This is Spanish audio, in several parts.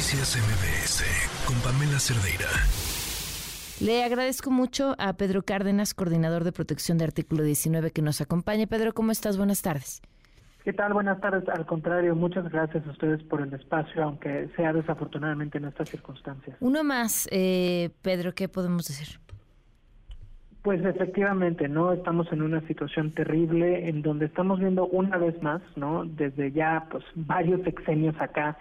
Noticias MBS con Pamela Cerdeira. Le agradezco mucho a Pedro Cárdenas, coordinador de protección de artículo 19, que nos acompañe. Pedro, ¿cómo estás? Buenas tardes. ¿Qué tal? Buenas tardes. Al contrario, muchas gracias a ustedes por el espacio, aunque sea desafortunadamente en estas circunstancias. Uno más, eh, Pedro, ¿qué podemos decir? Pues efectivamente, ¿no? Estamos en una situación terrible en donde estamos viendo una vez más, ¿no? Desde ya, pues, varios sexenios acá,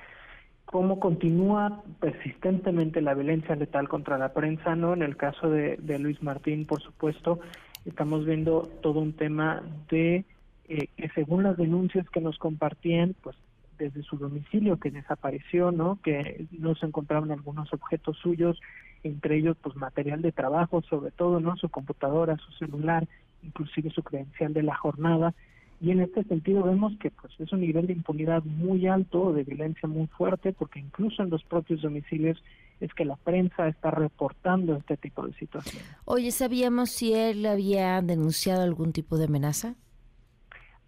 cómo continúa persistentemente la violencia letal contra la prensa, ¿no? En el caso de, Luis Martín, por supuesto, estamos viendo todo un tema de eh, que según las denuncias que nos compartían, pues desde su domicilio que desapareció, ¿no? Que no se encontraban algunos objetos suyos entre ellos pues material de trabajo, sobre todo, ¿no? Su computadora, su celular, inclusive su credencial de la jornada. Y en este sentido vemos que pues es un nivel de impunidad muy alto, de violencia muy fuerte, porque incluso en los propios domicilios es que la prensa está reportando este tipo de situaciones. Oye, ¿sabíamos si él había denunciado algún tipo de amenaza?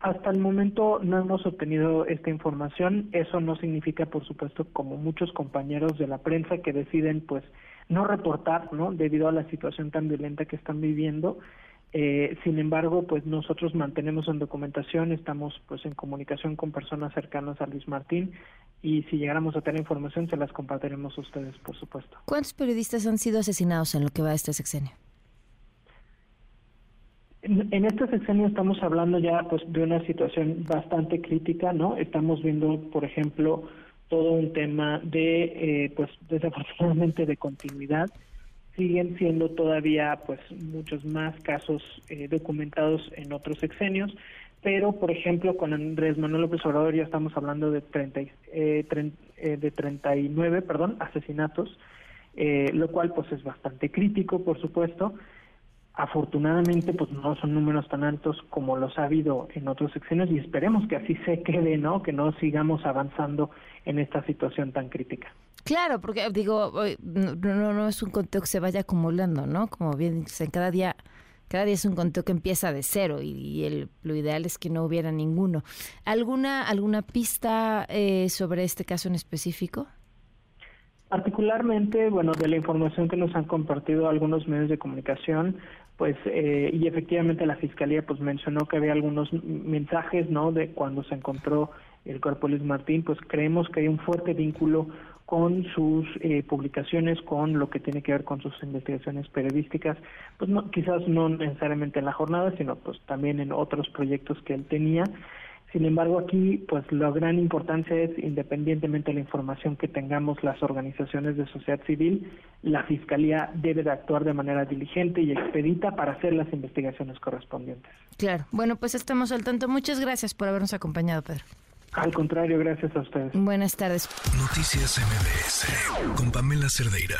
Hasta el momento no hemos obtenido esta información. Eso no significa, por supuesto, como muchos compañeros de la prensa que deciden, pues, no reportar, ¿no? Debido a la situación tan violenta que están viviendo. Eh, sin embargo, pues nosotros mantenemos en documentación, estamos pues en comunicación con personas cercanas a Luis Martín y si llegáramos a tener información se las compartiremos a ustedes, por supuesto. ¿Cuántos periodistas han sido asesinados en lo que va este sexenio? En, este sexenio estamos hablando ya pues de una situación bastante crítica, ¿no? Estamos viendo, por ejemplo, todo un tema de, eh, pues desafortunadamente, de continuidad. Siguen siendo todavía, pues, muchos más casos eh, documentados en otros sexenios, pero, por ejemplo, con Andrés Manuel López Obrador ya estamos hablando de, 30, eh, eh, de 39 perdón, asesinatos, lo cual, pues, es bastante crítico, por supuesto. Afortunadamente, pues no son números tan altos como los ha habido en otros sexenios y esperemos que así se quede, ¿no? Que no sigamos avanzando en esta situación tan crítica. Claro, porque digo, no, no, es un conteo que se vaya acumulando, ¿no? Como bien dicen, cada día, cada día es un conteo que empieza de cero y, el, lo ideal es que no hubiera ninguno. ¿Alguna, alguna pista eh, sobre este caso en específico? Particularmente, bueno, de la información que nos han compartido algunos medios de comunicación, pues eh, y efectivamente la fiscalía pues mencionó que había algunos mensajes, ¿no? De cuando se encontró el cuerpo de Luis Martín, pues creemos que hay un fuerte vínculo con sus eh, publicaciones, con lo que tiene que ver con sus investigaciones periodísticas, pues no, quizás no necesariamente en la jornada, sino pues también en otros proyectos que él tenía. Sin embargo, aquí, pues la gran importancia es, independientemente de la información que tengamos las organizaciones de sociedad civil, la Fiscalía debe de actuar de manera diligente y expedita para hacer las investigaciones correspondientes. Claro. Bueno, pues estamos al tanto. Muchas gracias por habernos acompañado, Pedro. Al contrario, gracias a ustedes. Buenas tardes. Noticias MBS con Pamela Cerdeira.